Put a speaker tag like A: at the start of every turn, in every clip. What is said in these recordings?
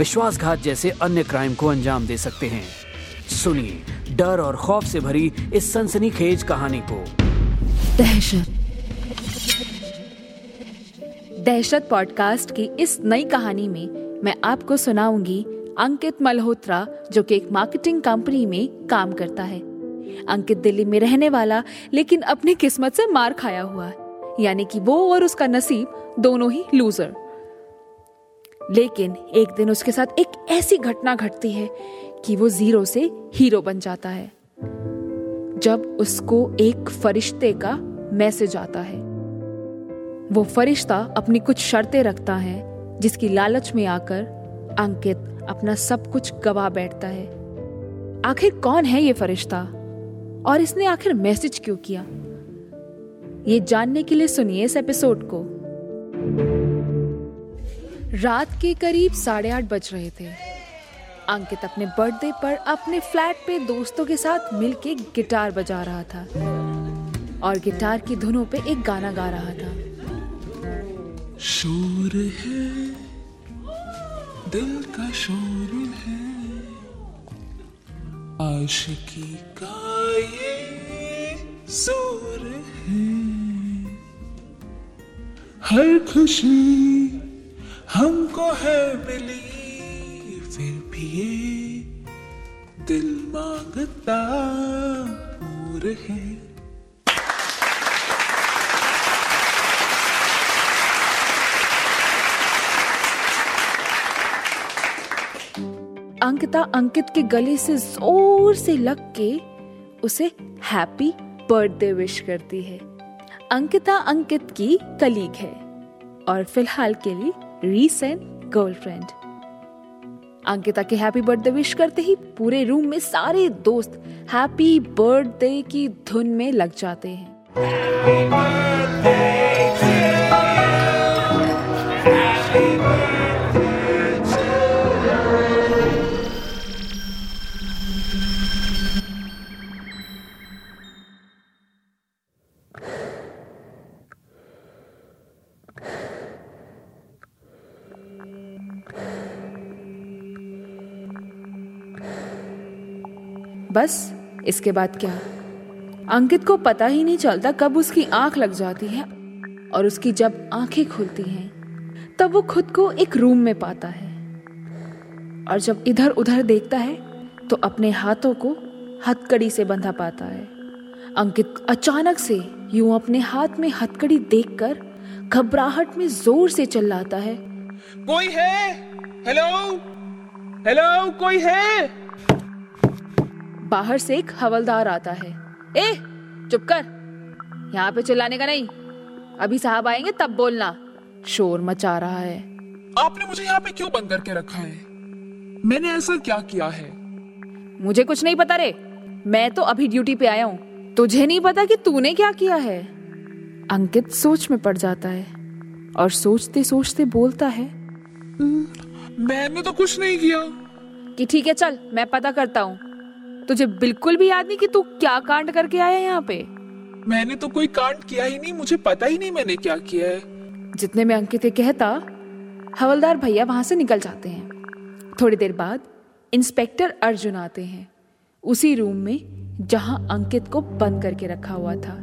A: विश्वासघात जैसे अन्य क्राइम को अंजाम दे सकते हैं। सुनिए, डर और खौफ से भरी इस सनसनीखेज कहानी को।
B: दहशत। दहशत पॉडकास्ट की इस नई कहानी में मैं आपको सुनाऊँगी अंकित मल्होत्रा, जो कि एक मार्केटिंग कंपनी में काम करता है। अंकित दिल्ली में रहने वाला, लेकिन अपनी किस्मत से मार खाया हुआ। है यानी कि वो और उसका नसीब दोनों ही लूजर। लेकिन एक दिन उसके साथ एक ऐसी घटना घटती है कि वो ज़ीरो से हीरो बन जाता है, जब उसको एक फरिश्ते का मैसेज आता है। वो फरिश्ता अपनी कुछ शर्तें रखता है, जिसकी लालच में आकर अंकित अपना सब कुछ गवा बैठता है। आखिर कौन है ये फरिश्ता? और इसने आखिर मैसेज क्यों किया? ये जानने के लिए सुनिए इस एपिसोड को। रात के करीब साढ़े आठ बज रहे थे। अंकित अपने बर्थडे पर अपने फ्लैट पे दोस्तों के साथ मिलके गिटार बजा रहा था और गिटार की धुनों पे एक गाना गा रहा था।
C: शोर है, दिल का शोर है, आशिकी का ये ज़ोर है। हर खुशी हमको है मिली फिर भी ये दिल माँगता मोर है।
B: अंकिता अंकित के गले से ज़ोर से लग के उसे हैप्पी बर्थडे विश करती है। अंकिता अंकित की कलीग है और फ़िलहाल के लिए रीसेंट गर्लफ्रेंड अंकिता के हैप्पी बर्थडे विश करते ही पूरे रूम में सारे दोस्त हैप्पी बर्थडे की धुन में लग जाते हैं। बस, इसके बाद क्या? अंकित को पता ही नहीं चलता कब उसकी आँख लग जाती है और उसकी जब आँखें खुलती हैं, तब वो खुद को एक रूम में पाता है। और जब इधर उधर देखता है तो अपने हाथों को हथकड़ी से बंधा पाता है। अंकित अचानक से यूँ अपने हाथ में हथकड़ी देखकर घबराहट में ज़ोर से चिल्लाता है।
C: कोई है? हेलो हेलो कोई है?
B: बाहर से एक हवलदार आता है। ए चुप कर। यहाँ पे चिल्लाने का नहीं। अभी साहब आएँगे तब बोलना। शोर मचा रहा है।
C: आपने मुझे यहाँ पे क्यों बंद करके रखा है? मैंने ऐसा क्या किया है?
B: मुझे कुछ नहीं पता रे। मैं तो अभी ड्यूटी पे आया हूँ। तुझे नहीं पता कि तूने क्या किया है? अंकित सोच में पड़ जाता है और सोचते सोचते बोलता है
C: मैंने तो कुछ नहीं किया।
B: कि ठीक है चल मैं पता करता हूँ। तुझे बिल्कुल भी याद नहीं कि तू क्या कांड करके आया यहाँ पे?
C: मैंने तो कोई कांड किया ही नहीं मुझे पता ही नहीं मैंने क्या किया है।
B: जितने में अंकित ये कहता हवलदार भैया वहाँ से निकल जाते हैं। थोड़ी देर बाद इंस्पेक्टर अर्जुन आते हैं उसी रूम में जहाँ अंकित को बंद करके रखा हुआ था।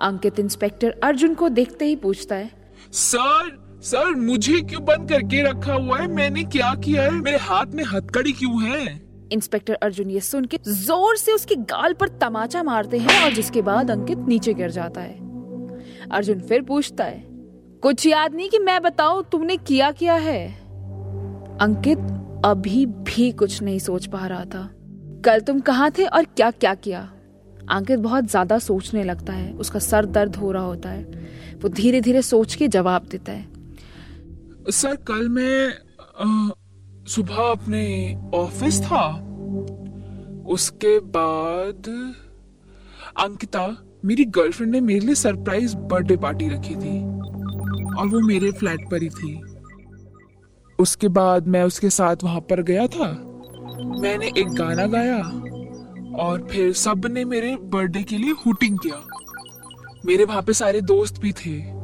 B: अंकित इंस्पेक्टर अर्जुन को देखते ही पूछता है
C: सर सर मुझे क्यों बंद करके रखा हुआ है? मैंने क्या किया है? मेरे हाथ में हथकड़ी क्यों है?
B: इंस्पेक्टर अर्जुन ये सुन के ज़ोर से उसके गाल पर तमाचा मारते हैं और जिसके बाद अंकित नीचे गिर जाता है। अर्जुन फिर पूछता है कुछ याद नहीं कि मैं बताऊँ तुमने किया क्या है? अंकित अभी भी कुछ नहीं सोच पा रहा था। कल तुम कहाँ थे और क्या क्या? किया अंकित बहुत ज़्यादा सोचने लगता है। उसका सर दर्द हो रहा होता है। वो धीरे धीरे सोच के जवाब देता है
C: सर कल मैं अ, सुबह अपने ऑफ़िस था। उसके बाद अंकिता, मेरी गर्लफ्रेंड ने मेरे लिए सरप्राइज़ बर्थडे पार्टी रखी थी और वो मेरे फ्लैट पर ही थी। उसके बाद मैं उसके साथ वहाँ पर गया था। मैंने एक गाना गाया और फिर सबने मेरे बर्थडे के लिए हुटिंग किया। मेरे वहाँ पे सारे दोस्त भी थे।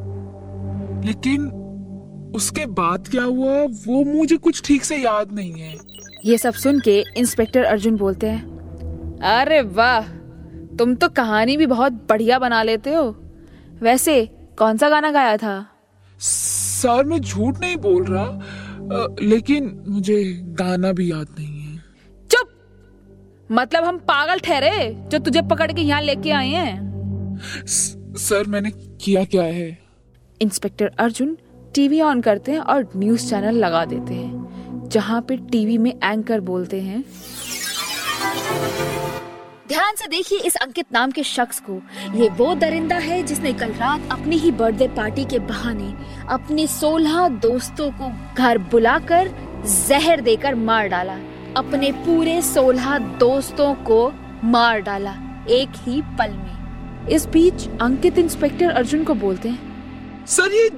C: लेकिन उसके बाद क्या हुआ? वो मुझे कुछ ठीक से याद नहीं है।
B: ये सब सुन के इंस्पेक्टर अर्जुन बोलते हैं अरे वाह तुम तो कहानी भी बहुत बढ़िया बना लेते हो। वैसे कौन सा गाना गाया था?
C: सर मैं झूठ नहीं बोल रहा अ, लेकिन मुझे गाना भी याद नहीं है।
B: चुप! मतलब हम पागल ठहरे जो तुझे पकड़ के यहाँ लेके आए हैं?
C: सर मैंने किया क्या है?
B: इंस्पेक्टर अर्जुन टीवी ऑन करते हैं और न्यूज़ चैनल लगा देते हैं, जहाँ पे टीवी में एंकर बोलते हैं। ध्यान से देखिए इस अंकित नाम के शख्स को। ये वो दरिंदा है जिसने कल रात अपनी ही बर्थडे पार्टी के बहाने अपने सोलह दोस्तों को घर बुलाकर जहर देकर मार डाला। अपने पूरे सोलह दोस्तों को मार डाला, एक ही पल में। इस बीच अंकित इंस्पेक्टर अर्जुन को बोलते हैं
C: सर ये,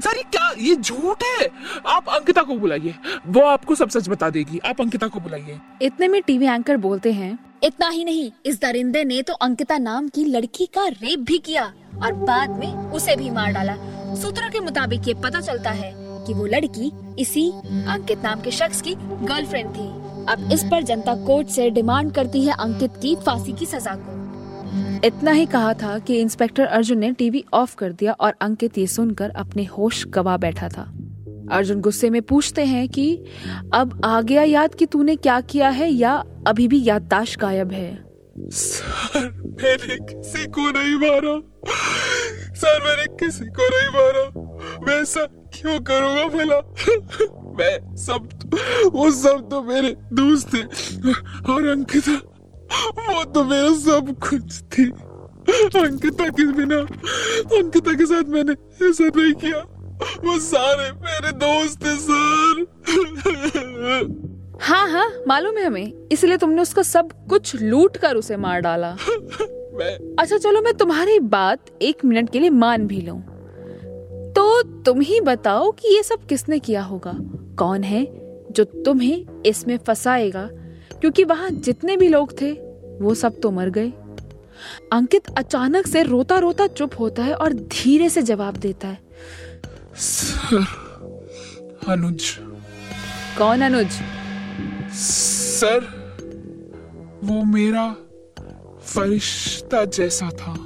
C: सर ये क्या ये झूठ है? आप अंकिता को बुलाइए। वो आपको सब सच बता देगी। आप अंकिता को बुलाइए।
B: इतने में टीवी एंकर बोलते हैं इतना ही नहीं इस दरिंदे ने तो अंकिता नाम की लड़की का रेप भी किया और बाद में उसे भी मार डाला। सूत्रों के मुताबिक ये पता चलता है कि वो लड़की इसी अंकित नाम के शख्स की गर्लफ्रेंड थी। अब इस पर जनता कोर्ट से डिमांड करती है अंकित की फांसी की सजा को। इतना ही कहा था कि इंस्पेक्टर अर्जुन ने टीवी ऑफ़ कर दिया और अंकित ये सुनकर अपने होश गवा बैठा था। अर्जुन गुस्से में पूछते हैं कि, अब आ गया याद कि तूने क्या किया है या अभी भी याददाश्त गायब है?
C: सर, मैंने किसी को नहीं मारा। सर, मैंने किसी को नहीं मारा। मैं ऐसा क्यों करूँगा भला? मैं सब, वो सब तो मेरे दोस्त थे और अंकिता वो तो मेरा सब कुछ थी। अंकिता के बिना अंकिता के साथ मैंने ऐसा नहीं किया। वो सारे मेरे दोस्त थे सर।
B: हाँ हाँ मालूम है हमें। इसलिए तुमने उसका सब कुछ लूट कर उसे मार डाला।
C: मैं
B: अच्छा चलो मैं तुम्हारी बात एक मिनट के लिए मान भी लूँ। तो तुम ही बताओ कि ये सब किसने किया होगा? कौन है जो तुम्हें इसमें फंसाएगा? क्योंकि वहाँ जितने भी लोग थे वो सब तो मर गए। अंकित अचानक से रोता रोता चुप होता है और धीरे से जवाब देता है।
C: सर अनुज।
B: कौन अनुज?
C: सर वो मेरा फरिश्ता जैसा था।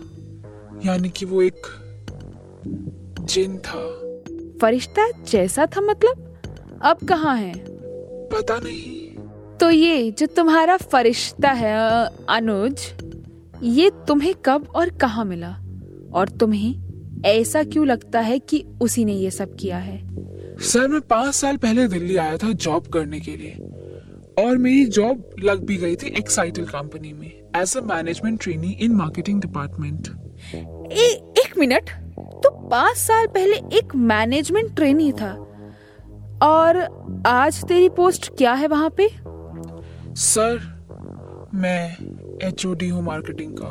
C: यानी कि वो एक जिन था।
B: फरिश्ता जैसा था मतलब? अब कहाँ है?
C: पता नहीं।
B: तो ये जो तुम्हारा फरिश्ता है अनुज ये तुम्हें कब और कहाँ मिला? और तुम्हें ऐसा क्यों लगता है कि उसी ने ये सब किया है?
C: सर मैं पाँच साल पहले दिल्ली आया था जॉब करने के लिए। और मेरी जॉब लग भी गई थी एक्साइटल कंपनी में as a management trainee in marketing department
B: एक मिनट तो पाँच साल पहले एक मैनेजमेंट ट्रेनी था। और आज तेरी पोस्ट क्या है वहाँ पे?
C: सर मैं एच हूँ मार्केटिंग का।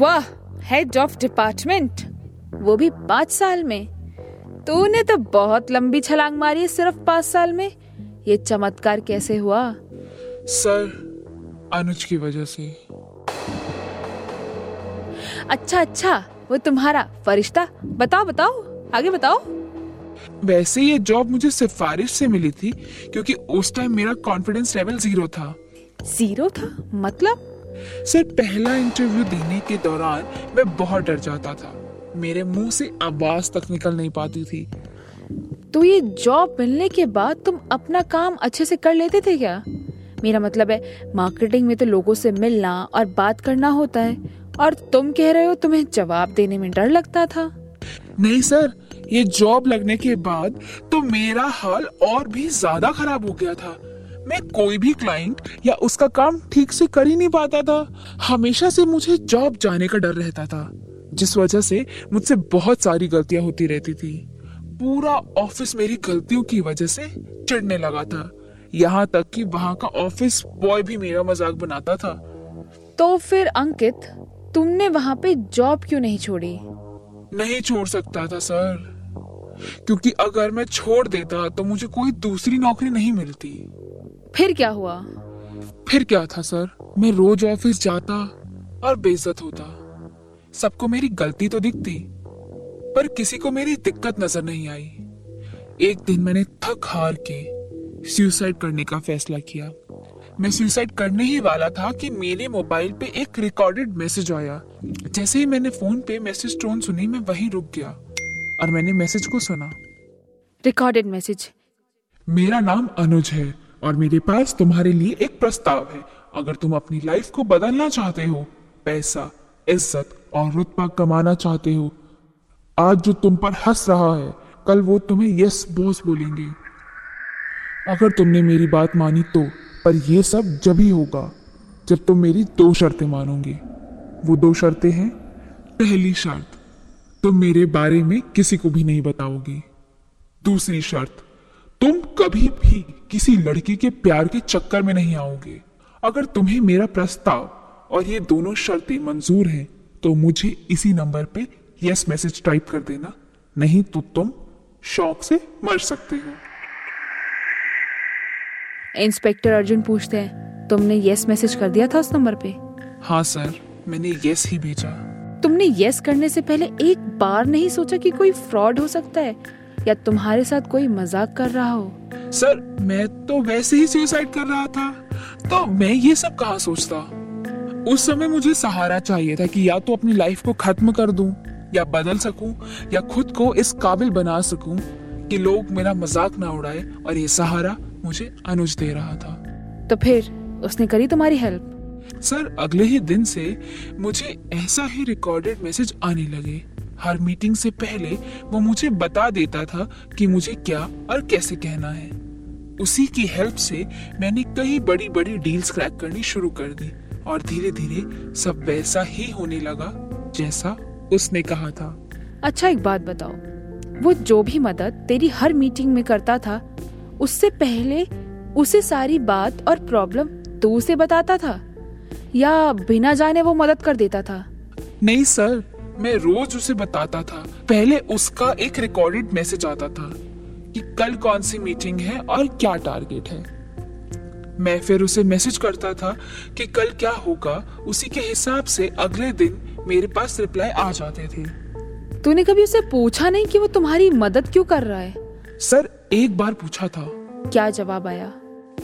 B: वाह हेड ऑफ़ डिपार्टमेंट वो भी पाँच साल में। तूने तो बहुत लंबी छलांग मारी है सिर्फ़ पाँच साल में। ये चमत्कार कैसे हुआ?
C: सर अनुज की वजह से।
B: अच्छा अच्छा वो तुम्हारा फरिश्ता। बताओ बताओ आगे बताओ।
C: वैसे ये जॉब मुझे सिफारिश से मिली थी क्योंकि उस टाइम मेरा कॉन्फिडेंस लेवल ज़ीरो था।
B: ज़ीरो था? मतलब?
C: सर पहला इंटरव्यू देने के दौरान मैं बहुत डर जाता था। मेरे मुँह से आवाज़ तक निकल नहीं पाती थी।
B: तो ये जॉब मिलने के बाद तुम अपना काम अच्छे से कर लेते थे क्या? मेरा मतलब है मार्केटिंग में तो लोगों से मिलना और बात करना होता है और तुम कह रहे हो तुम्हें जवाब देने में डर लगता था।
C: नहीं सर ये जॉब लगने के बाद तो मेरा हाल और भी ज़्यादा खराब हो गया था। मैं कोई भी क्लाइंट या उसका काम ठीक से कर ही नहीं पाता था। हमेशा से मुझे जॉब जाने का डर रहता था जिस वजह से मुझसे बहुत सारी गलतियाँ होती रहती थी। पूरा ऑफ़िस मेरी गलतियों की वजह से चिढ़ने लगा था। यहाँ तक कि वहाँ का ऑफ़िस बॉय भी मेरा मज़ाक बनाता था।
B: तो फिर अंकित तुमने वहाँ पे जॉब क्यों नहीं छोड़ी?
C: नहीं छोड़ सकता था सर। क्योंकि अगर मैं छोड़ देता तो मुझे कोई दूसरी नौकरी नहीं मिलती।
B: फिर क्या हुआ?
C: फिर क्या था सर? मैं रोज ऑफ़िस जाता और बेइज्जत होता। सबको मेरी गलती तो दिखती पर किसी को मेरी दिक्कत नज़र नहीं आई। एक दिन मैंने थक हार के सुसाइड करने का फैसला किया। मैं सुसाइड करने ही वाला था कि मेरे मोबाइल पे एक रिकॉर्डेड मैसेज आया। जैसे ही मैंने फ़ोन पे मैसेज टोन सुनी मैं वहीं रुक गया। और मैंने मैसेज को सुना।
B: रिकॉर्डेड मैसेज
C: मेरा नाम अनुज है और मेरे पास तुम्हारे लिए एक प्रस्ताव है। अगर तुम अपनी लाइफ को बदलना चाहते हो पैसा इज़्ज़त और रुतबा कमाना चाहते हो आज जो तुम पर हंस रहा है कल वो तुम्हें यस बॉस बोलेंगे। अगर तुमने मेरी बात मानी तो पर ये सब जब ही होगा जब तुम मेरी दो शर्तें मानोगे। वो दो शर्तें हैं पहली शर्त तुम मेरे बारे में किसी को भी नहीं बताओगी। दूसरी शर्त तुम कभी भी किसी लड़की के प्यार के चक्कर में नहीं आओगे। अगर तुम्हें मेरा प्रस्ताव और ये दोनों शर्तें मंजूर हैं तो मुझे इसी नंबर पे यस मैसेज टाइप कर देना नहीं तो तुम शौक से मर सकते हो।
B: इंस्पेक्टर अर्जुन पूछते हैं तुमने यस मैसेज कर दिया था उस नंबर पे?
C: हाँ सर मैंने यस ही भेजा।
B: तुमने यस करने से पहले एक बार नहीं सोचा कि कोई फ्रॉड हो सकता है या तुम्हारे साथ कोई मज़ाक कर रहा हो?
C: सर मैं तो वैसे ही सुसाइड कर रहा था। तो मैं ये सब कहा सोचता? उस समय मुझे सहारा चाहिए था कि या तो अपनी लाइफ को खत्म कर दूँ या बदल सकूँ या खुद को इस काबिल बना सकूँ कि लोग मेरा मज़ाक ना उड़ाए और ये सहारा मुझे अनुज दे रहा था।
B: तो फिर उसने करी तुम्हारी हेल्प
C: सर अगले ही दिन से मुझे ऐसा ही रिकॉर्डेड मैसेज आने लगे हर मीटिंग से पहले वो मुझे बता देता था कि मुझे क्या और कैसे कहना है। उसी की हेल्प से मैंने कई बड़ी बड़ी डील्स क्रैक करनी शुरू कर दी और धीरे धीरे सब वैसा ही होने लगा जैसा उसने कहा था।
B: अच्छा एक बात बताओ वो जो भी मदद तेरी हर मीटिंग में करता था उससे पहले उसे सारी बात और प्रॉब्लम तू उसे बताता था? या बिना जाने वो मदद कर देता था?
C: नहीं सर मैं रोज उसे बताता था। पहले उसका एक रिकॉर्डेड मैसेज आता था कि कल कौन सी मीटिंग है और क्या टारगेट है। मैं फिर उसे मैसेज करता था कि कल क्या होगा उसी के हिसाब से अगले दिन मेरे पास रिप्लाई आ जाते थे।
B: तूने कभी उसे पूछा नहीं कि वो तुम्हारी मदद क्यों कर रहा है?
C: सर एक बार पूछा था।
B: क्या जवाब आया?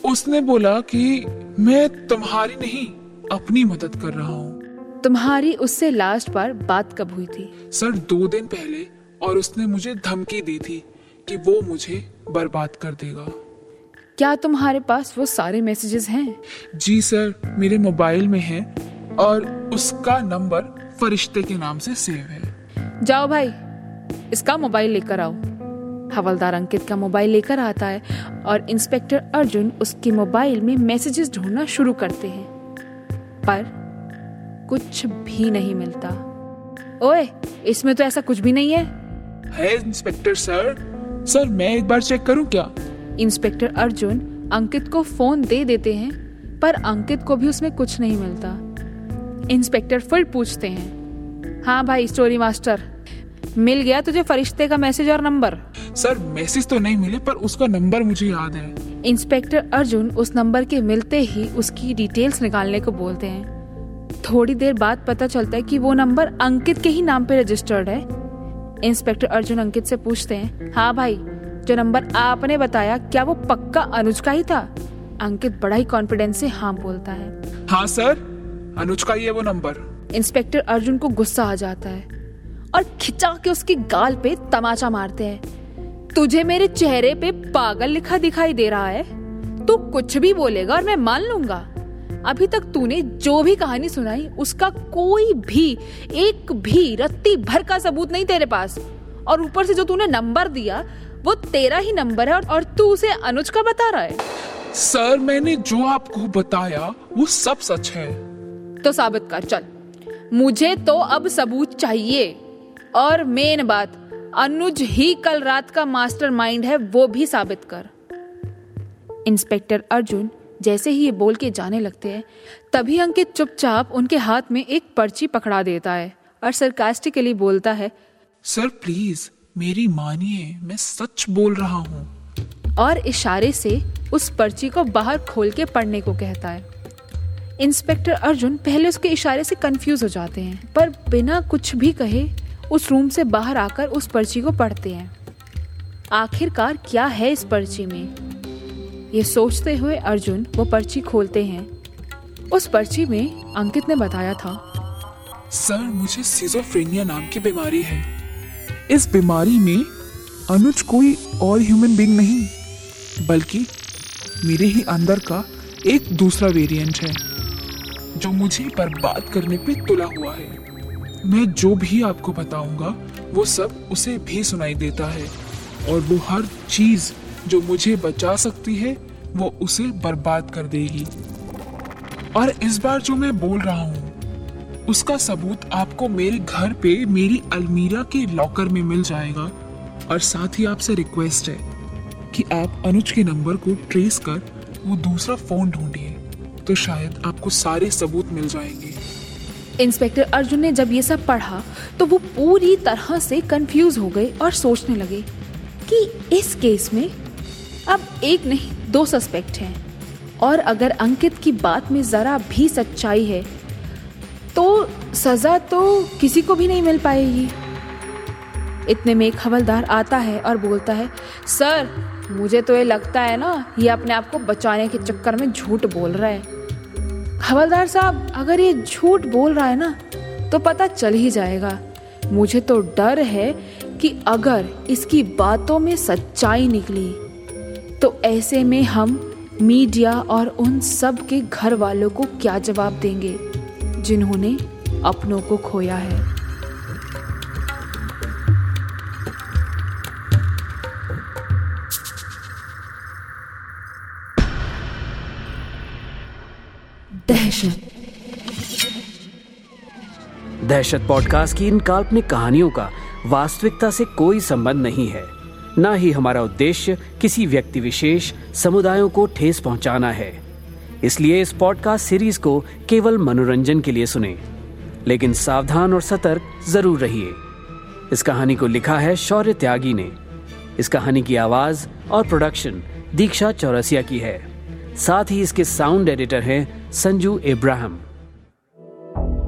C: उसने बोला कि मैं तुम्हारी नहीं अपनी मदद कर रहा हूँ।
B: तुम्हारी उससे लास्ट बार बात कब हुई थी?
C: सर दो दिन पहले और उसने मुझे धमकी दी थी कि वो मुझे बर्बाद कर देगा।
B: क्या तुम्हारे पास वो सारे मैसेजेस हैं?
C: जी सर मेरे मोबाइल में है और उसका नंबर फरिश्ते के नाम से सेव है।
B: जाओ भाई इसका मोबाइल लेकर आओ। हवलदार अंकित का मोबाइल लेकर आता है और इंस्पेक्टर अर्जुन उसके मोबाइल में मैसेजेस ढूंढना शुरू करते हैं। पर कुछ भी नहीं मिलता। ओए इसमें तो ऐसा कुछ भी नहीं है।
C: है इंस्पेक्टर सर? सर मैं एक बार चेक करूँ क्या?
B: इंस्पेक्टर अर्जुन अंकित को फ़ोन दे देते हैं पर अंकित को भी उसमें कुछ नहीं मिलता। इंस्पेक्टर फिर पूछते हैं हाँ भाई स्टोरी मास्टर मिल गया तुझे फरिश्ते का मैसेज और नंबर?
C: सर मैसेज तो नहीं मिले पर उसका नंबर मुझे याद है।
B: इंस्पेक्टर अर्जुन उस नंबर के मिलते ही उसकी डिटेल्स निकालने को बोलते हैं। थोड़ी देर बाद पता चलता है कि वो नंबर अंकित के ही नाम पे रजिस्टर्ड है। इंस्पेक्टर अर्जुन अंकित से पूछते हैं हाँ भाई जो नंबर आपने बताया क्या वो पक्का अनुज का ही था? अंकित बड़ा ही कॉन्फिडेंस से हाँ बोलता है।
C: हाँ सर अनुज का ही है वो नंबर।
B: इंस्पेक्टर अर्जुन को गुस्सा आ जाता है और खिंचा के उसकी गाल पे तमाचा मारते हैं। तुझे मेरे चेहरे पे पागल लिखा दिखाई दे रहा है? तू कुछ भी बोलेगा और मैं मान लूँगा? अभी तक तूने जो भी कहानी सुनाई उसका कोई भी एक भी रत्ती भर का सबूत नहीं तेरे पास। और ऊपर से जो तूने नंबर दिया वो तेरा ही नंबर है और, तू उसे अनुज का बता रहा है।
C: सर मैंने जो आपको बताया वो सब सच है।
B: तो साबित कर चल। मुझे तो अब सबूत चाहिए। और मेन बात अनुज ही कल रात का मास्टरमाइंड है वो भी साबित कर। इंस्पेक्टर अर्जुन जैसे ही ये बोल के जाने लगते हैं तभी अंकित चुपचाप उनके हाथ में एक पर्ची पकड़ा देता है और सरकास्टिकली बोलता है
C: सर प्लीज़ मेरी मानिए मैं सच बोल रहा हूँ.
B: और इशारे से उस पर्ची को बाहर खोल के पढ़ने को कहता है। इंस्पेक्टर अर्जुन पहले उसके इशारे से कंफ्यूज हो जाते हैं पर बिना कुछ भी कहे उस रूम से बाहर आकर उस पर्ची को पढ़ते हैं। आखिरकार क्या है इस पर्ची में? ये सोचते हुए अर्जुन वो पर्ची खोलते हैं। उस पर्ची में अंकित ने बताया था।
C: सर, मुझे सिजोफ्रेनिया नाम की बीमारी है। इस बीमारी में अनुज कोई और ह्यूमन बीइंग नहीं, बल्कि मेरे ही अंदर का एक दूसरा वेरिएंट है, जो मुझे बर्बाद करने पे तुला हुआ है। मैं जो भी आपको बताऊँगा, वो सब उसे भी सुनाई देता है, और वो हर चीज़ जो मुझे बचा सकती है, वो उसे बर्बाद कर देगी। और इस बार जो मैं बोल रहा हूँ, उसका सबूत आपको मेरे घर पे मेरी अलमीरा के लॉकर में मिल जाएगा। और साथ ही आपसे रिक्वेस्ट है कि आप अनुज के नंबर को ट्रेस कर वो दूसरा फ़ोन ढूंढिए तो शायद आपको सारे सबूत मिल जाएँगे।
B: इंस्पेक्टर अर्जुन ने जब ये सब पढ़ा तो वो पूरी तरह से कंफ्यूज हो गए और सोचने लगे कि इस केस में अब एक नहीं, दो सस्पेक्ट हैं। और अगर अंकित की बात में जरा भी सच्चाई है तो सजा तो किसी को भी नहीं मिल पाएगी। इतने में एक हवलदार आता है और बोलता है, सर, मुझे तो ये लगता है ना, ये अपने आप को बचाने के चक्कर में झूठ बोल रहा है। हवलदार साहब, अगर ये झूठ बोल रहा है ना तो पता चल ही जाएगा। मुझे तो डर है कि अगर इसकी बातों में सच्चाई निकली तो ऐसे में हम मीडिया और उन सब के घर वालों को क्या जवाब देंगे, जिन्होंने अपनों को खोया है? दहशत।
A: दहशत पॉडकास्ट की इन काल्पनिक कहानियों का वास्तविकता से कोई संबंध नहीं है। न ही हमारा उद्देश्य किसी व्यक्ति विशेष समुदायों को ठेस पहुंचाना है। इसलिए इस पॉडकास्ट सीरीज़ को केवल मनोरंजन के लिए सुने। लेकिन सावधान और सतर्क ज़रूर रहिए। इस कहानी को लिखा है शौर्य त्यागी ने। इस कहानी की आवाज़ और प्रोडक्शन दीक्षा चौरसिया की है। साथ ही इसके साउंड एडिटर हैं संजू इब्राहिम।